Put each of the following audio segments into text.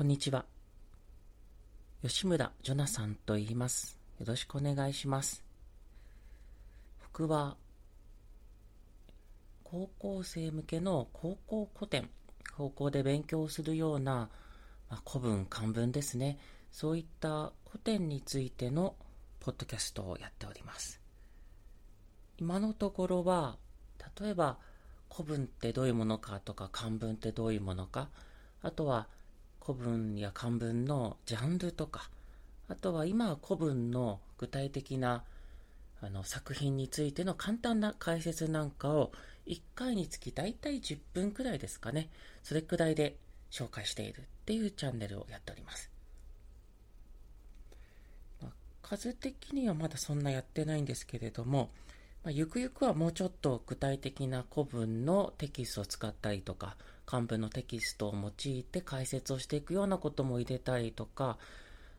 こんにちは。吉村ジョナサンと言います。よろしくお願いします。僕は、高校生向けの高校古典、高校で勉強するような、まあ、古文、漢文ですね。そういった古典についてのポッドキャストをやっております。今のところは、例えば古文ってどういうものかとか漢文ってどういうものか、あとは古文や漢文のジャンルとか、あとは今は古文の具体的なあの作品についての簡単な解説なんかを1回につき大体10分くらいですかね。それくらいで紹介しているっていうチャンネルをやっております。まあ、数的にはまだそんなやってないんですけれども、まあ、ゆくゆくはもうちょっと具体的な古文のテキストを使ったりとか、漢文のテキストを用いて解説をしていくようなことも入れたりとか、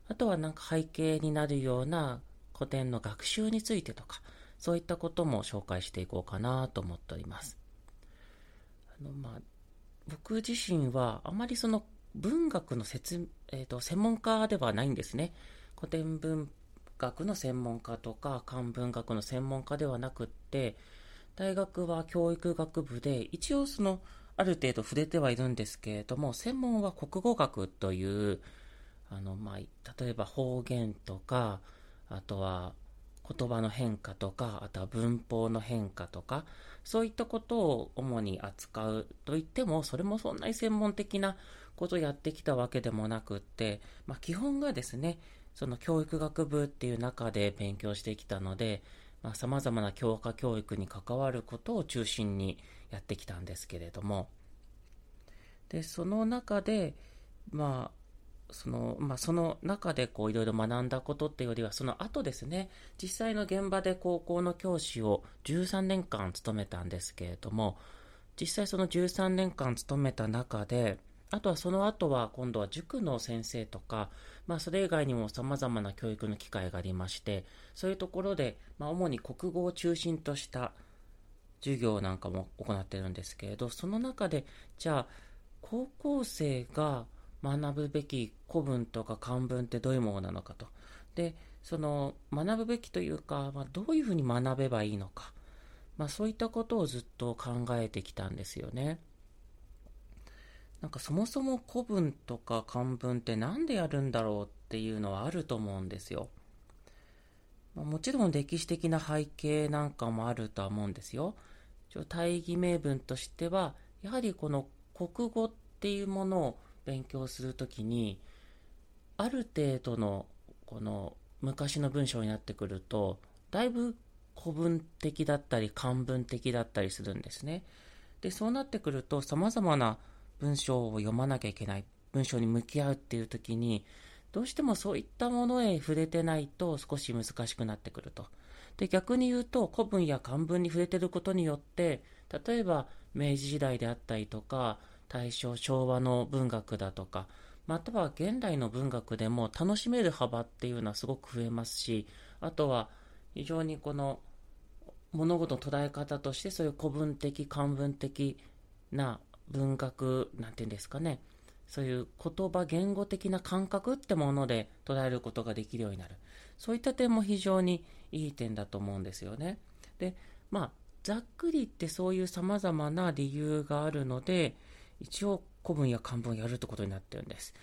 あとはなんか背景になるような古典の学習についてとか、そういったことも紹介していこうかなと思っております。あのまあ、僕自身はあまりその文学の説、えーと専門家ではないんですね。古典文学の専門家とか漢文学の専門家ではなくって大学は教育学部で一応そのある程度触れてはいるんですけれども専門は国語学というあの、まあ、例えば方言とかあとは言葉の変化とかあとは文法の変化とかそういったことを主に扱うといってもそれもそんなに専門的なことをやってきたわけでもなくって、まあ、基本がですねその教育学部っていう中で勉強してきたので、まあ、様々な教科教育に関わることを中心にやってきたんですけれども、で、その中で、まあ、その、まあ、その中でこういろいろ学んだことっていうよりは、その後ですね、実際の現場で高校の教師を13年間務めたんですけれども、実際その13年間務めた中で、あとはその後は今度は塾の先生とか、まあ、それ以外にも様々な教育の機会がありまして、そういうところで、まあ、主に国語を中心とした授業なんかも行ってるんですけれど、その中で、じゃあ、高校生が学ぶべき古文とか漢文ってどういうものなのかと。で、その学ぶべきというか、まあ、どういうふうに学べばいいのか。まあ、そういったことをずっと考えてきたんですよね。なんかそもそも古文とか漢文って何でやるんだろうっていうのはあると思うんですよ。まあ、もちろん歴史的な背景なんかもあるとは思うんですよ。大義名分としては、やはりこの国語っていうものを勉強するときに、ある程度のこの昔の文章になってくると、だいぶ古文的だったり漢文的だったりするんですね。で、そうなってくると様々な文章を読まなきゃいけない、文章に向き合うっていう時に、どうしてもそういったものへ触れてないと少し難しくなってくると。で、逆に言うと古文や漢文に触れてることによって、例えば明治時代であったりとか、大正、昭和の文学だとか、または現代の文学でも楽しめる幅っていうのはすごく増えますし、あとは非常にこの物事の捉え方としてそういう古文的、漢文的な文学、なんていうんですかね、そういう言葉、言語的な感覚ってもので捉えることができるようになる。そういった点も非常にいい点だと思うんですよね。で、まあ、ざっくり言ってそういう様々な理由があるので、一応古文や漢文やるってことになってるんです。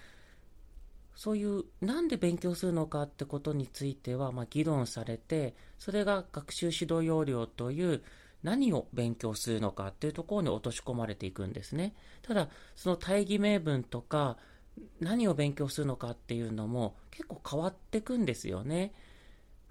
そういうなんで勉強するのかってことについては、まあ、議論されて、それが学習指導要領という何を勉強するのかっていうところに落とし込まれていくんですね。ただ、その大義名分とか、何を勉強するのかっていうのも結構変わってくんですよね。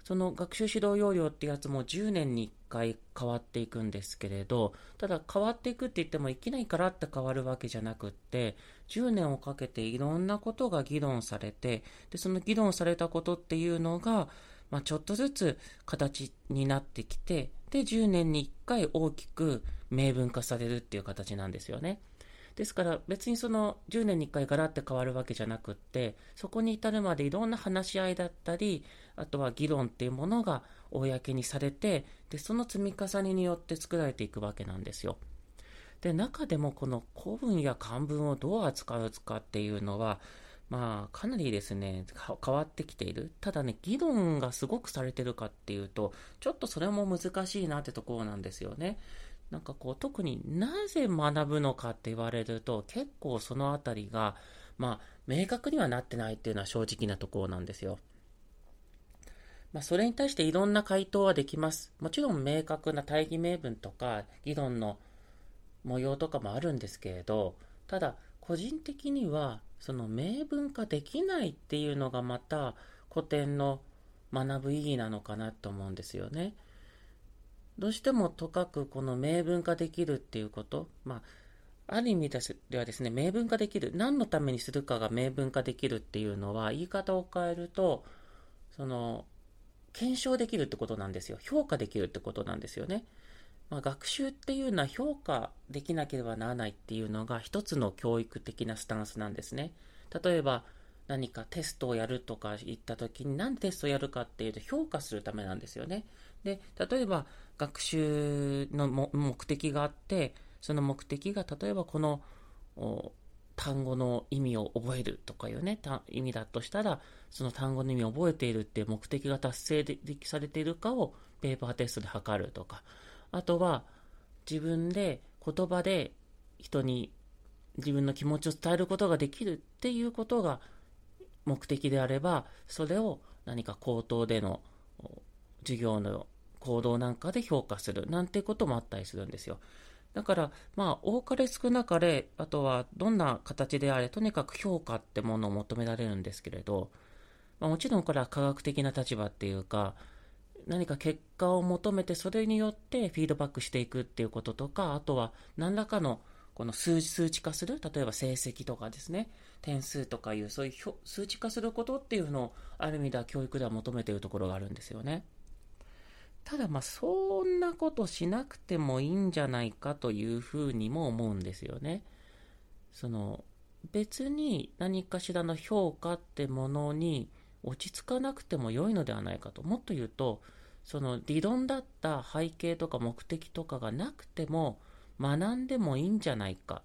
その学習指導要領ってやつも10年に1回変わっていくんですけれど、ただ変わっていくって言ってもいきなりからって変わるわけじゃなくって、10年をかけていろんなことが議論されて、で、その議論されたことっていうのが、まあ、ちょっとずつ形になってきて、で、10年に1回大きく明文化されるっていう形なんですよね。ですから別にその10年に1回ガラッて変わるわけじゃなくって、そこに至るまでいろんな話し合いだったり、あとは議論っていうものが公にされて、で、その積み重ねによって作られていくわけなんですよ。で、中でもこの古文や漢文をどう扱うかっていうのは、まあ、かなりですね、変わってきている。ただね、議論がすごくされてるかっていうと、ちょっとそれも難しいなってところなんですよね。なんかこう、特になぜ学ぶのかって言われると、結構そのあたりが、まあ、明確にはなってないっていうのは正直なところなんですよ。まあ、それに対していろんな回答はできます。もちろん明確な大義名分とか、議論の模様とかもあるんですけれど、ただ、個人的には、その明文化できないっていうのがまた古典の学ぶ意義なのかなと思うんですよね。どうしてもとかくこの明文化できるっていうこと、まあ、ある意味ではですね、明文化できる、何のためにするかが明文化できるっていうのは、言い方を変えると、その、検証できるってことなんですよ。評価できるってことなんですよね。まあ、学習っていうのは評価できなければならないっていうのが一つの教育的なスタンスなんですね。例えば何かテストをやるとか言った時に何でテストをやるかっていうと評価するためなんですよね。で、例えば学習の目的があって、その目的が例えばこの単語の意味を覚えるとかいうね、意味だとしたら、その単語の意味を覚えているっていう目的が達成でされているかをペーパーテストで測るとか、あとは自分で言葉で人に自分の気持ちを伝えることができるっていうことが目的であれば、それを何か口頭での授業の行動なんかで評価するなんてこともあったりするんですよ。だから、まあ、多かれ少なかれ、あとはどんな形であれ、とにかく評価ってものを求められるんですけれど、まあ、もちろんこれは科学的な立場っていうか、何か結果を求めてそれによってフィードバックしていくっていうこととか、あとは何らかのこの数数値化する、例えば成績とかですね、点数とかいうそういう数値化することっていうのをある意味では教育では求めているところがあるんですよね。ただまあそんなことしなくてもいいんじゃないかというふうにも思うんですよね。その別に何かしらの評価ってものに落ち着かなくても良いのではないかと。もっと言うと、その理論だった背景とか目的とかがなくても学んでもいいんじゃないか。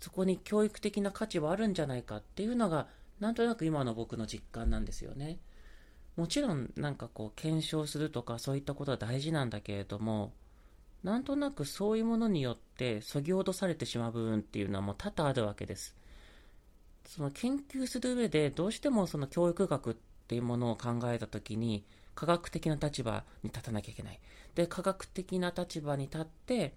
そこに教育的な価値はあるんじゃないかっていうのが、なんとなく今の僕の実感なんですよね。もちろんなんかこう検証するとかそういったことは大事なんだけれども、なんとなくそういうものによってそぎ落とされてしまう部分っていうのはもう多々あるわけです。その研究する上でどうしてもその教育学っていうものを考えたときに科学的な立場に立たなきゃいけない。で、科学的な立場に立って、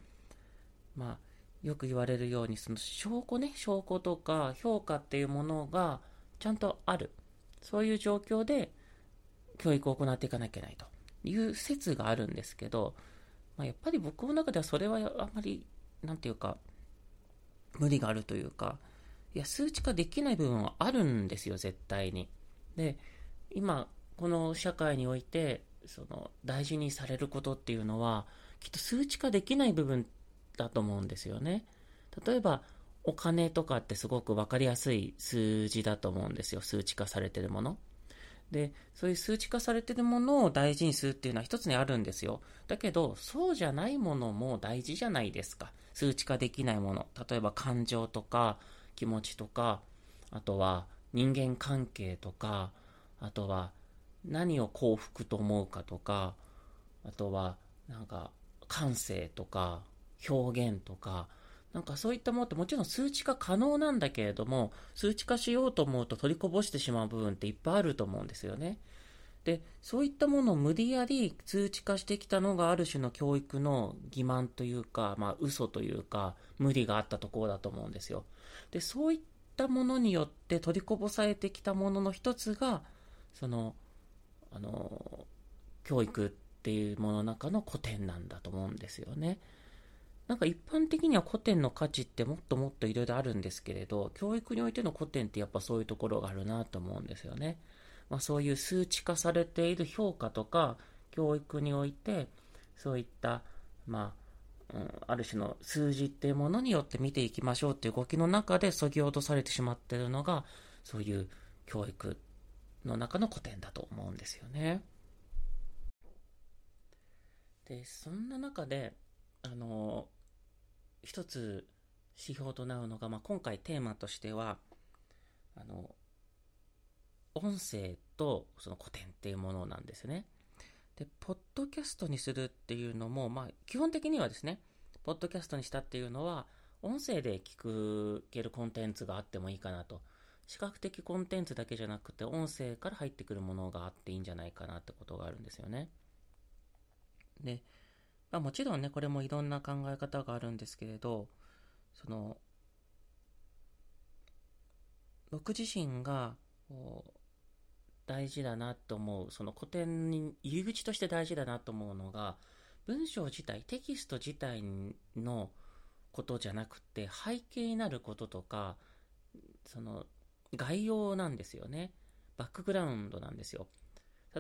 まあ、よく言われるように、その証拠ね、証拠とか評価っていうものがちゃんとある。そういう状況で教育を行っていかなきゃいけないという説があるんですけど、まあ、やっぱり僕の中ではそれはあんまり、なんていうか、無理があるというか、いや、数値化できない部分はあるんですよ、絶対に。で、今、この社会において、その大事にされることっていうのは、きっと数値化できない部分だと思うんですよね。例えば、お金とかってすごく分かりやすい数字だと思うんですよ。数値化されてるもの。で、そういう数値化されてるものを大事にするっていうのは一つにあるんですよ。だけど、そうじゃないものも大事じゃないですか。数値化できないもの。例えば感情とか気持ちとか、あとは人間関係とか、あとは何を幸福と思うかとか、あとは、なんか、感性とか、表現とか、なんかそういったものってもちろん数値化可能なんだけれども、数値化しようと思うと取りこぼしてしまう部分っていっぱいあると思うんですよね。で、そういったものを無理やり数値化してきたのがある種の教育の欺瞞というか、まあ嘘というか、無理があったところだと思うんですよ。で、そういったものによって取りこぼされてきたものの一つが、その、あの、教育っていうものの中の古典なんだと思うんですよね。なんか一般的には古典の価値ってもっともっといろいろあるんですけれど、教育においての古典ってやっぱそういうところがあるなと思うんですよね。まあ、そういう数値化されている評価とか、教育において、そういった、まあ、うん、ある種の数字っていうものによって見ていきましょうっていう動きの中でそぎ落とされてしまってるのが、そういう教育の中の古典だと思うんですよね。で、そんな中で、あの、一つ指標となるのが、まあ、今回テーマとしては、あの、音声とその古典っていうものなんですね。で、ポッドキャストにするっていうのも、まあ、基本的にはですね、ポッドキャストにしたっていうのは、音声で聞けるコンテンツがあってもいいかなと。視覚的コンテンツだけじゃなくて、音声から入ってくるものがあっていいんじゃないかなってことがあるんですよね。で、まあ、もちろんね、これもいろんな考え方があるんですけれど、その、僕自身が、大事だなと思う、その古典に入り口として大事だなと思うのが、文章自体、テキスト自体のことじゃなくて、背景になることとか、その、概要なんですよね。バックグラウンドなんですよ。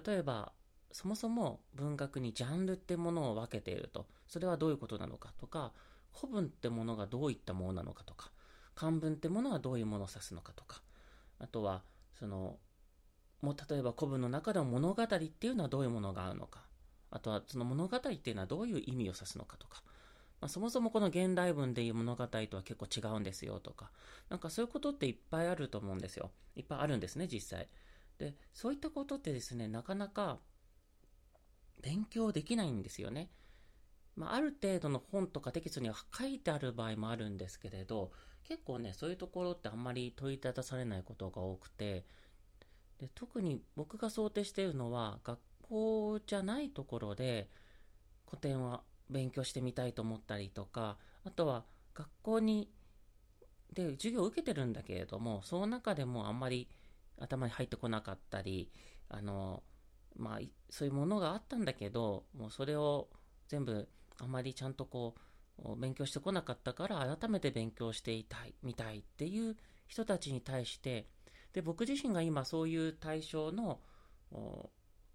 例えば、そもそも文学にジャンルってものを分けていると。それはどういうことなのかとか、古文ってものがどういったものなのかとか、漢文ってものはどういうものを指すのかとか、あとは、その、もう例えば古文の中でも物語っていうのはどういうものがあるのか、あとはその物語っていうのはどういう意味を指すのかとか、まあ、そもそもこの現代文でいう物語とは結構違うんですよとか、なんかそういうことっていっぱいあると思うんですよ。いっぱいあるんですね、実際。で、そういったことってですね、なかなか勉強できないんですよね。まあ、ある程度の本とかテキストには書いてある場合もあるんですけれど、結構ね、そういうところってあんまり問いただされないことが多くて、で特に僕が想定しているのは、学校じゃないところで古典は勉強してみたいと思ったりとか、あとは学校に、で、授業を受けてるんだけれども、その中でもあんまり頭に入ってこなかったり、あの、まあ、そういうものがあったんだけど、もうそれを全部あんまりちゃんとこう、勉強してこなかったから改めて勉強していたい、みたいっていう人たちに対して、で、僕自身が今そういう対象の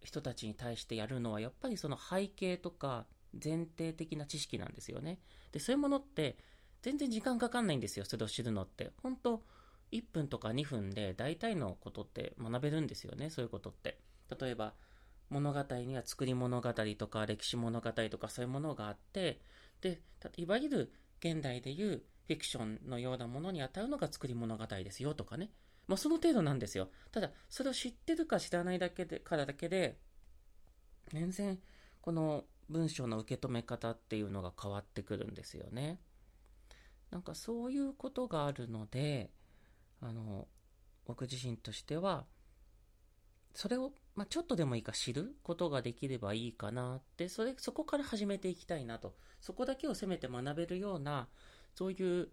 人たちに対してやるのは、やっぱりその背景とか前提的な知識なんですよね。で、そういうものって全然時間かかんないんですよ、それを知るのって。本当1分とか2分で大体のことって学べるんですよね、そういうことって。例えば、物語には作り物語とか歴史物語とかそういうものがあって、で、いわゆる現代でいうフィクションのようなものに当たるのが作り物語ですよとかね。まあその程度なんですよ。ただ、それを知ってるか知らないだけで、からだけで、全然、この文章の受け止め方っていうのが変わってくるんですよね。なんかそういうことがあるので、あの、僕自身としては、それを、まあ、ちょっとでもいいか知ることができればいいかなって、それ、そこから始めていきたいなと。そこだけをせめて学べるような、そういう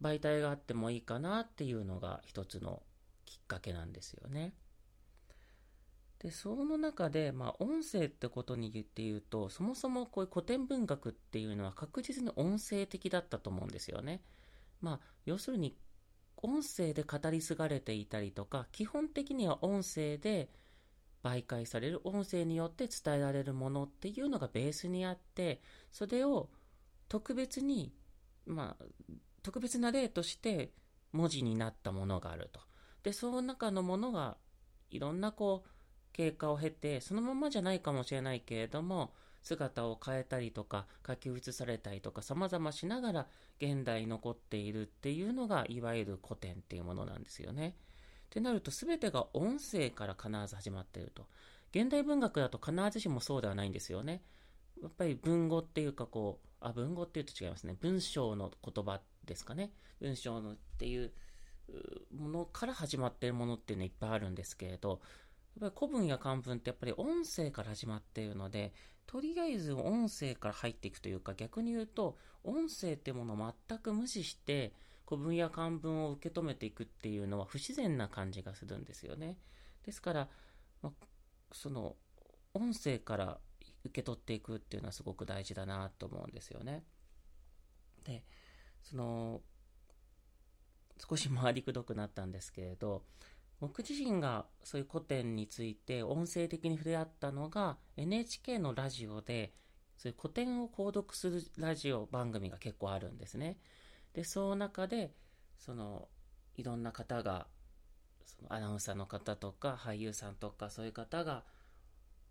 媒体があってもいいかなっていうのが一つのきっかけなんですよね。で、その中で、まあ、音声ってことに言って言うと、そもそもこういう古典文学っていうのは確実に音声的だったと思うんですよね。まあ、要するに、音声で語り継がれていたりとか、基本的には音声で媒介される音声によって伝えられるものっていうのがベースにあって、それを特別に、まあ、特別な例として文字になったものがあると。で、その中のものがいろんなこう、経過を経て、そのままじゃないかもしれないけれども、姿を変えたりとか、書き写されたりとか、様々しながら現代に残っているっていうのが、いわゆる古典っていうものなんですよね。ってなると、全てが音声から必ず始まっていると。現代文学だと必ずしもそうではないんですよね。やっぱり文語っていうかこう、あ、文語っていうと違いますね。文章の言葉ですかね。文章のっていうものから始まっているものっていうのいっぱいあるんですけれど、やっぱり古文や漢文ってやっぱり音声から始まっているので、とりあえず音声から入っていくというか、逆に言うと、音声ってものを全く無視して、古文や漢文を受け止めていくっていうのは不自然な感じがするんですよね。ですから、まその、音声から受け取っていくっていうのはすごく大事だなと思うんですよね。で、その、少し回りくどくなったんですけれど、僕自身がそういう古典について音声的に触れ合ったのが NHK のラジオでそういう古典を購読するラジオ番組が結構あるんですね。で、その中で、その、いろんな方が、そのアナウンサーの方とか俳優さんとかそういう方が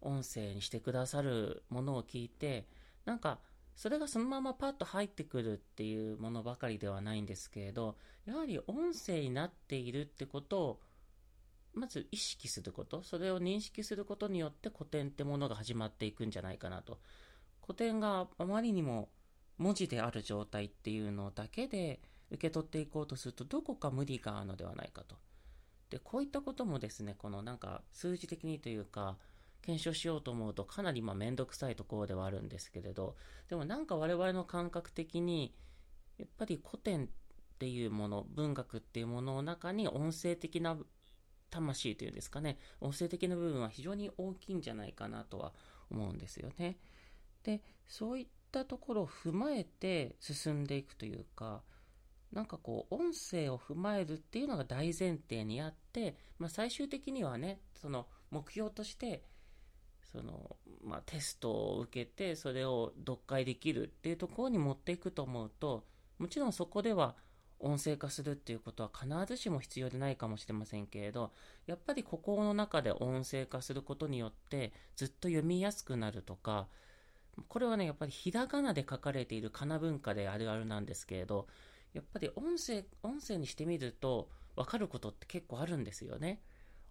音声にしてくださるものを聞いて、なんか、それがそのままパッと入ってくるっていうものばかりではないんですけれど、やはり音声になっているってことをまず意識すること、それを認識することによって古典ってものが始まっていくんじゃないかなと。古典があまりにも文字である状態っていうのだけで受け取っていこうとするとどこか無理があるのではないかと。で、こういったこともですね、このなんか数字的にというか、検証しようと思うとかなりまあめんどくさいところではあるんですけれど、でもなんか我々の感覚的に、やっぱり古典っていうもの、文学っていうものの中に音声的な魂というんですかね、音声的な部分は非常に大きいんじゃないかなとは思うんですよね。で、そういったところを踏まえて進んでいくというか、なんかこう、音声を踏まえるっていうのが大前提にあって、まあ、最終的にはね、その目標として、その、まあ、テストを受けて、それを読解できるっていうところに持っていくと思うと、もちろんそこでは音声化するっていうことは必ずしも必要でないかもしれませんけれど、やっぱりここの中で音声化することによってずっと読みやすくなるとか、これはね、やっぱりひらがなで書かれているかな文化であるあるなんですけれど、やっぱり音声、音声にしてみると分かることって結構あるんですよね。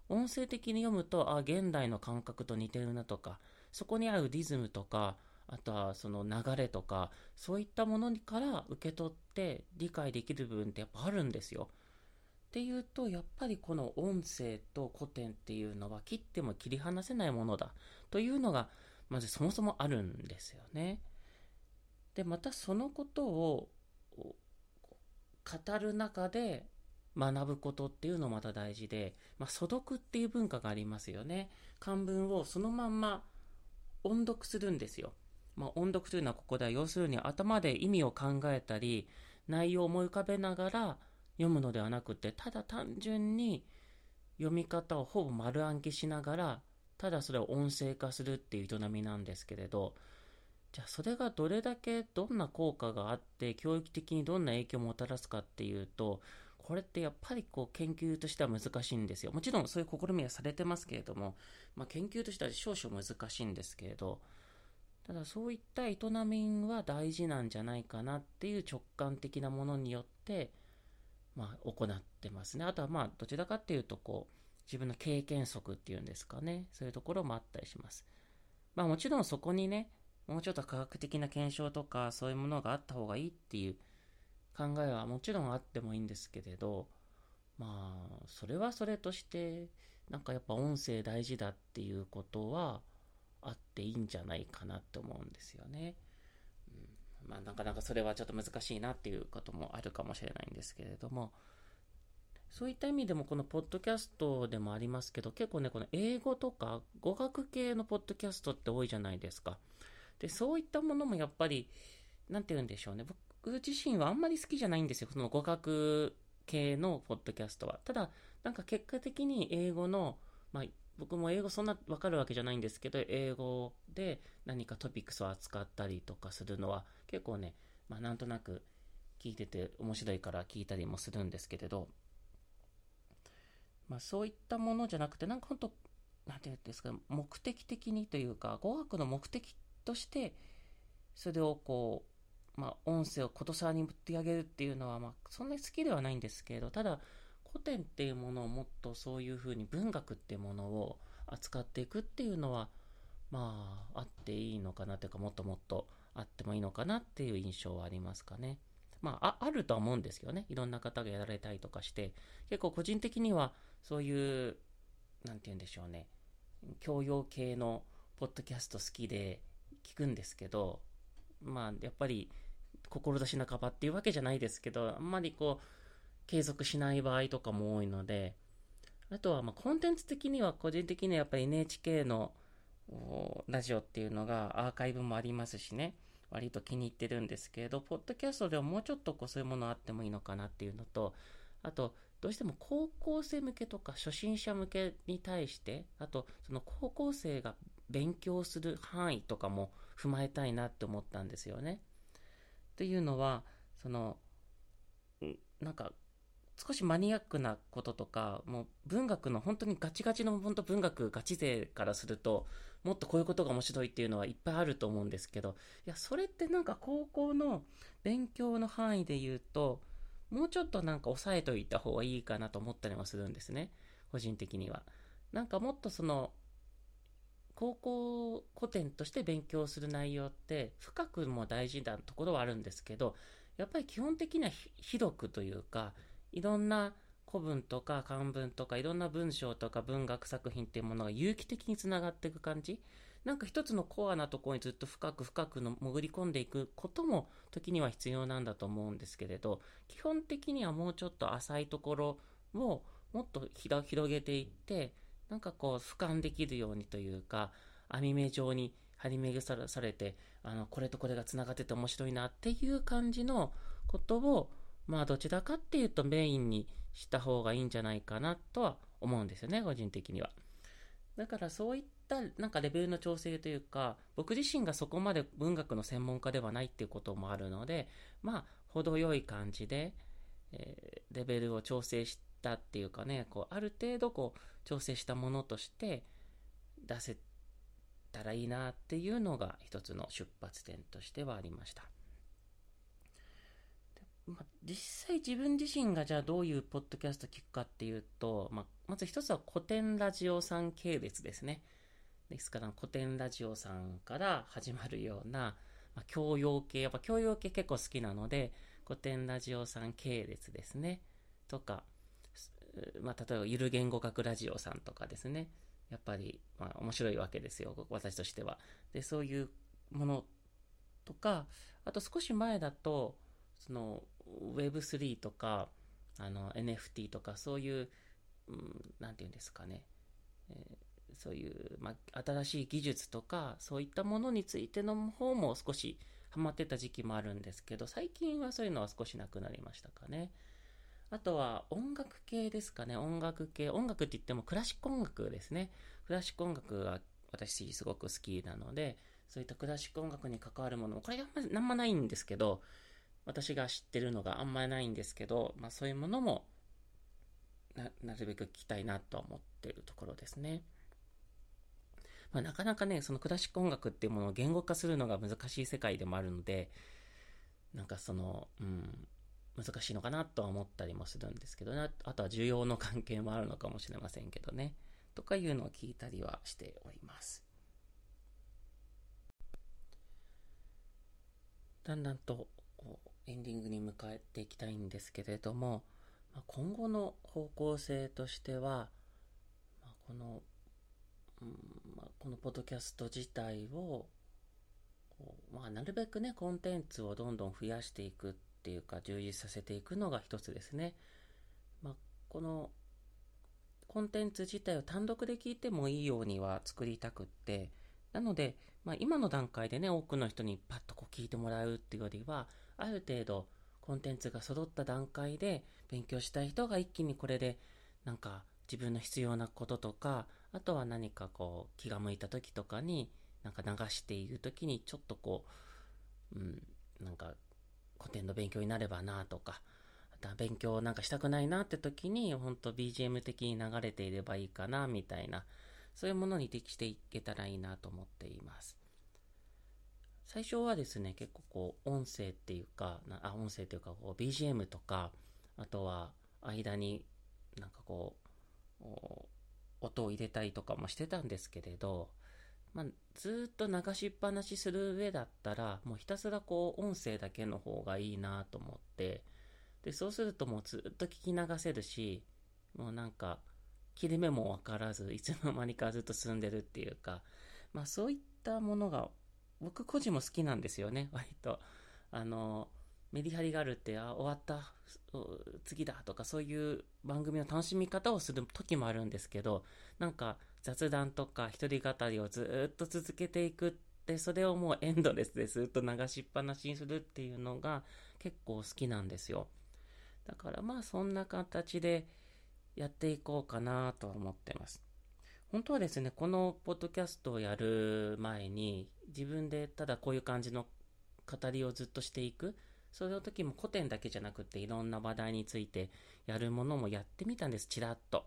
音声的に読むと、あ、現代の感覚と似てるなとか、そこにあるリズムとか、あとはその流れとか、そういったものから受け取って理解できる部分ってやっぱあるんですよ。っていうと、やっぱりこの音声と古典っていうのは切っても切り離せないものだというのが、まずそもそもあるんですよね。で、またそのことを語る中で学ぶことっていうのもまた大事で、まあ、素読っていう文化がありますよね。漢文をそのまんま音読するんですよ。まあ、音読というのはここでは要するに頭で意味を考えたり、内容を思い浮かべながら読むのではなくて、ただ単純に読み方をほぼ丸暗記しながら、ただそれを音声化するっていう営みなんですけれど、じゃあそれがどれだけどんな効果があって教育的にどんな影響をもたらすかっていうとこれってやっぱりこう研究としては難しいんですよ。もちろんそういう試みはされてますけれども、まあ、研究としては少々難しいんですけれどただそういった営みは大事なんじゃないかなっていう直感的なものによってまあ行ってますね。あとはまあどちらかっていうとこう自分の経験則っていうんですかね。そういうところもあったりします。まあもちろんそこにねもうちょっと科学的な検証とかそういうものがあった方がいいっていう考えはもちろんあってもいいんですけれどまあそれはそれとしてなんかやっぱ音声大事だっていうことはあっていいんじゃないかなって思うんですよね。うん、まあなかなかそれはちょっと難しいなっていうこともあるかもしれないんですけれどもそういった意味でもこのポッドキャストでもありますけど結構ねこの英語とか語学系のポッドキャストって多いじゃないですか。で、そういったものもやっぱり、なんて言うんでしょうね。僕自身はあんまり好きじゃないんですよ。その語学系のポッドキャストは。ただ、なんか結果的に英語の、まあ、僕も英語そんなわかるわけじゃないんですけど、英語で何かトピックスを扱ったりとかするのは結構ね、まあなんとなく聞いてて面白いから聞いたりもするんですけれど、まあそういったものじゃなくて、なんか本当なんていうんですか、目的的にというか、語学の目的としてそれをこう、まあ、音声をことさらに持ってあげるっていうのは、まあ、そんなに好きではないんですけれどただ古典っていうものをもっとそういうふうに文学っていうものを扱っていくっていうのはまああっていいのかなというかもっともっとあってもいいのかなっていう印象はありますかね。まあ、あるとは思うんですよね。いろんな方がやられたりとかして、結構個人的にはそういう、なんて言うんでしょうね、教養系のポッドキャスト好きで、聞くんですけど、まあ、やっぱり、志半ばっていうわけじゃないですけど、あんまりこう、継続しない場合とかも多いので、あとは、まコンテンツ的には、個人的にはやっぱり NHK のラジオっていうのがアーカイブもありますしね、割と気に入ってるんですけれど、ポッドキャストではもうちょっとこうそういうものあってもいいのかなっていうのと、あと、どうしても高校生向けとか初心者向けに対して、あと、その高校生が勉強する範囲とかも踏まえたいなって思ったんですよね。というのは、その、なんか、少しマニアックなこととか、もう文学の本当にガチガチの本当文学ガチ勢からすると、もっとこういうことが面白いっていうのはいっぱいあると思うんですけど、いや、それってなんか高校の勉強の範囲で言うと、もうちょっとなんか抑えといた方がいいかなと思ったりもするんですね。個人的には。なんかもっとその、高校古典として勉強する内容って深くも大事なところはあるんですけど、やっぱり基本的には広くというか、いろんな古文とか漢文とかいろんな文章とか文学作品っていうものが有機的につながっていく感じ。なんか一つのコアなところにずっと深く深くの潜り込んでいくことも時には必要なんだと思うんですけれど、基本的にはもうちょっと浅いところをもっと広げていって、なんかこう俯瞰できるようにというか、網目状に張り巡らされて、あの、これとこれが繋がってて面白いなっていう感じのことを、まあどちらかっていうとメインにした方がいいんじゃないかなとは思うんですよね、個人的には。だからそういったなんかレベルの調整というか、僕自身がそこまで文学の専門家ではないっていうこともあるので、まあ、程よい感じで、えー、レベルを調整したっていうかね、こう、ある程度こう、調整したものとして出せたらいいなっていうのが一つの出発点としてはありました。ま、実際自分自身がじゃあどういうポッドキャスト聞くかっていうと、ま、まず一つは古典ラジオさん系列ですね。ですから古典ラジオさんから始まるような、まあ、教養系、やっぱ教養系結構好きなので、古典ラジオさん系列ですね。とか、ま、例えばゆる言語学ラジオさんとかですね。やっぱり、ま、面白いわけですよ。私としては。で、そういうものとか、あと少し前だと、その Web3 とか、あの NFT とかそういう、うん、なんていうんですかね、えー、そういう、まあ、新しい技術とか、そういったものについての方も少しハマってた時期もあるんですけど、最近はそういうのは少しなくなりましたかね。あとは音楽系ですかね。音楽系。音楽って言ってもクラシック音楽ですね。クラシック音楽が私すごく好きなので、そういったクラシック音楽に関わるものも、これあんま、なんもないんですけど、私が知ってるのがあんまりないんですけど、まあそういうものもな、るべく聞きたいなとは思っているところですね。まあなかなかね、そのクラシック音楽っていうものを言語化するのが難しい世界でもあるので、なんかその、うん、難しいのかなとは思ったりもするんですけどね。あとは需要の関係もあるのかもしれませんけどね。とかいうのを聞いたりはしております。だんだんとエンディングに迎えていきたいんですけれども、ま、今後の方向性としては、ま、この、うんま、このポッドキャスト自体を、まあ、なるべくね、コンテンツをどんどん増やしていくっていうか、充実させていくのが一つですね。まあ、このコンテンツ自体を単独で聞いてもいいようには作りたくって、なので、まあ、今の段階でね、多くの人にパッとこう聞いてもらうっていうよりは、ある程度コンテンツが揃った段階で勉強したい人が一気にこれでなんか自分の必要なこととか、あとは何かこう気が向いた時とかになんか流している時にちょっとこう、うん、なんか古典の勉強になればなとか、勉強なんかしたくないなって時に、ほんと BGM 的に流れていればいいかな、みたいな、そういうものに適していけたらいいなと思っています。最初はですね、結構こう、音声っていうか、あ、音声っていうか、こう、BGM とか、あとは、間になんかこう、音を入れたりとかもしてたんですけれど、まあ、ずっと流しっぱなしする上だったら、もうひたすらこう、音声だけの方がいいなと思って、で、そうするともうずっと聞き流せるし、もうなんか、切れ目もわからず、いつの間にかずっと進んでるっていうか、まあそういったものが僕個人も好きなんですよね、割と。あの、メリハリがあるって、あ、終わった、次だとか、そういう番組の楽しみ方をする時もあるんですけど、なんか雑談とか一人語りをずっと続けていくって、それをもうエンドレスでずっと流しっぱなしにするっていうのが結構好きなんですよ。だからまあそんな形でやっていこうかなとは思ってます。本当はですね、このポッドキャストをやる前に、自分でただこういう感じの語りをずっとしていく。その時も古典だけじゃなくていろんな話題についてやるものもやってみたんです、ちらっと。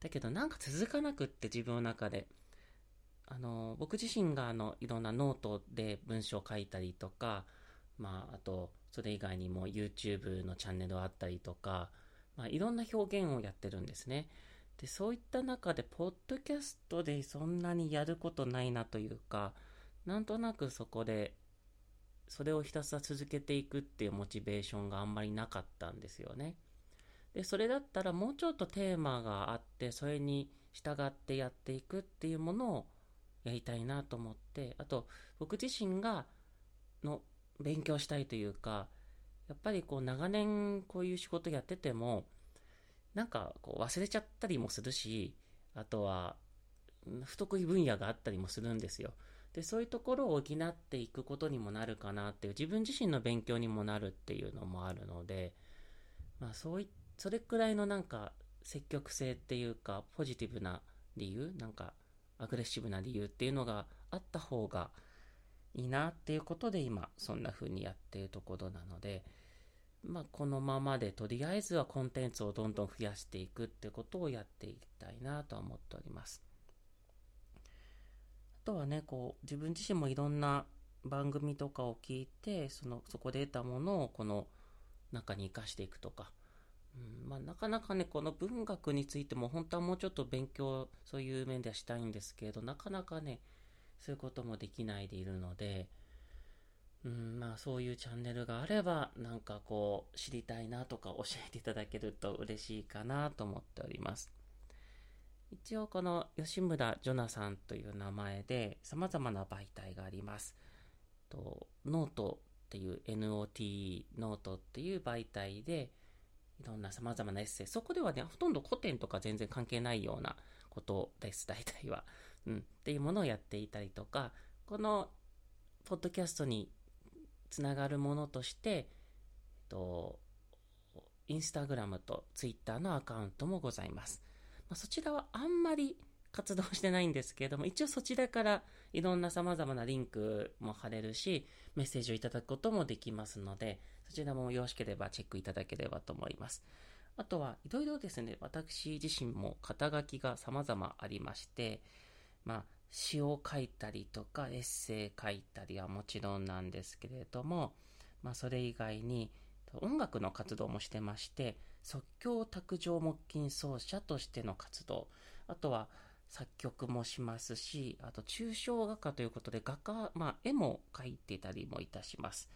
だけどなんか続かなくって自分の中で。あの、僕自身があの、いろんなノートで文章を書いたりとか、まあ、あと、それ以外にも YouTube のチャンネルあったりとか、まあ、いろんな表現をやってるんですね。で、そういった中で、ポッドキャストでそんなにやることないなというか、なんとなくそこで、それをひたすら続けていくっていうモチベーションがあんまりなかったんですよね。で、それだったらもうちょっとテーマがあって、それに従ってやっていくっていうものをやりたいなと思って、あと、僕自身が、の、勉強したいというか、やっぱりこう長年こういう仕事やってても、なんかこう忘れちゃったりもするし、あとは不得意分野があったりもするんですよ。で、そういうところを補っていくことにもなるかなっていう、自分自身の勉強にもなるっていうのもあるので、まあそうい、それくらいのなんか積極性っていうか、ポジティブな理由、なんかアグレッシブな理由っていうのがあった方がいいなっていうことで今そんな風にやっているところなので、まあ、このままでとりあえずはコンテンツをどんどん増やしていくってことをやっていきたいなとは思っております。あとはね、こう、自分自身もいろんな番組とかを聞いて、その、そこで得たものをこの中に活かしていくとか、うんまあ、なかなかね、この文学についても本当はもうちょっと勉強、そういう面ではしたいんですけれど、なかなかね、そういうこともできないでいるので、うん、まあそういうチャンネルがあれば、なんかこう、知りたいなとか教えていただけると嬉しいかなと思っております。一応この吉村ジョナさんという名前で様々な媒体があります。とノートっていう NOT ノートっていう媒体でいろんな様々なエッセイ。そこではね、ほとんど古典とか全然関係ないようなことです、大体は。うん。っていうものをやっていたりとか、このポッドキャストにつながるものとして、えっと、インスタグラムとツイッターのアカウントもございます。まあ、そちらはあんまり活動してないんですけれども、一応そちらからいろんな様々なリンクも貼れるし、メッセージをいただくこともできますので、そちらもよろしければチェックいただければと思います。あとは、いろいろですね、私自身も肩書きが様々ありまして、まあ、詩を書いたりとか、エッセイ書いたりはもちろんなんですけれども、まあ、それ以外に、音楽の活動もしてまして、即興卓上木琴奏者としての活動、あとは作曲もしますし、あと抽象画家ということで画家、まあ、絵も描いてたりもいたします。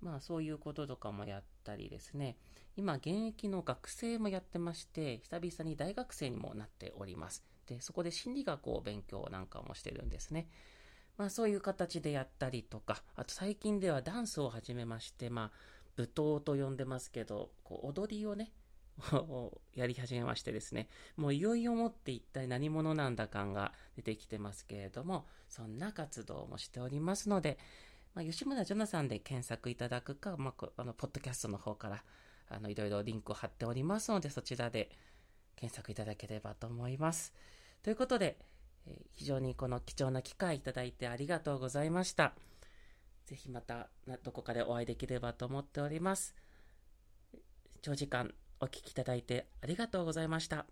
まあそういうこととかもやったりですね。今現役の学生もやってまして、久々に大学生にもなっております。で、そこで心理学を勉強なんかもしてるんですね。まあそういう形でやったりとか、あと最近ではダンスを始めまして、まあ舞踏と呼んでますけど、こう踊りをね、やり始めましてですね、もういよいよもって一体何者なんだ感が出てきてますけれども、そんな活動もしておりますので、まあ、吉村ジョナさんで検索いただくか、まあ、あの、ポッドキャストの方から、あの、いろいろリンクを貼っておりますので、そちらで検索いただければと思います。ということで、え、非常にこの貴重な機会いただいてありがとうございました。ぜひまたどこかでお会いできればと思っております。長時間お聴きいただいてありがとうございました。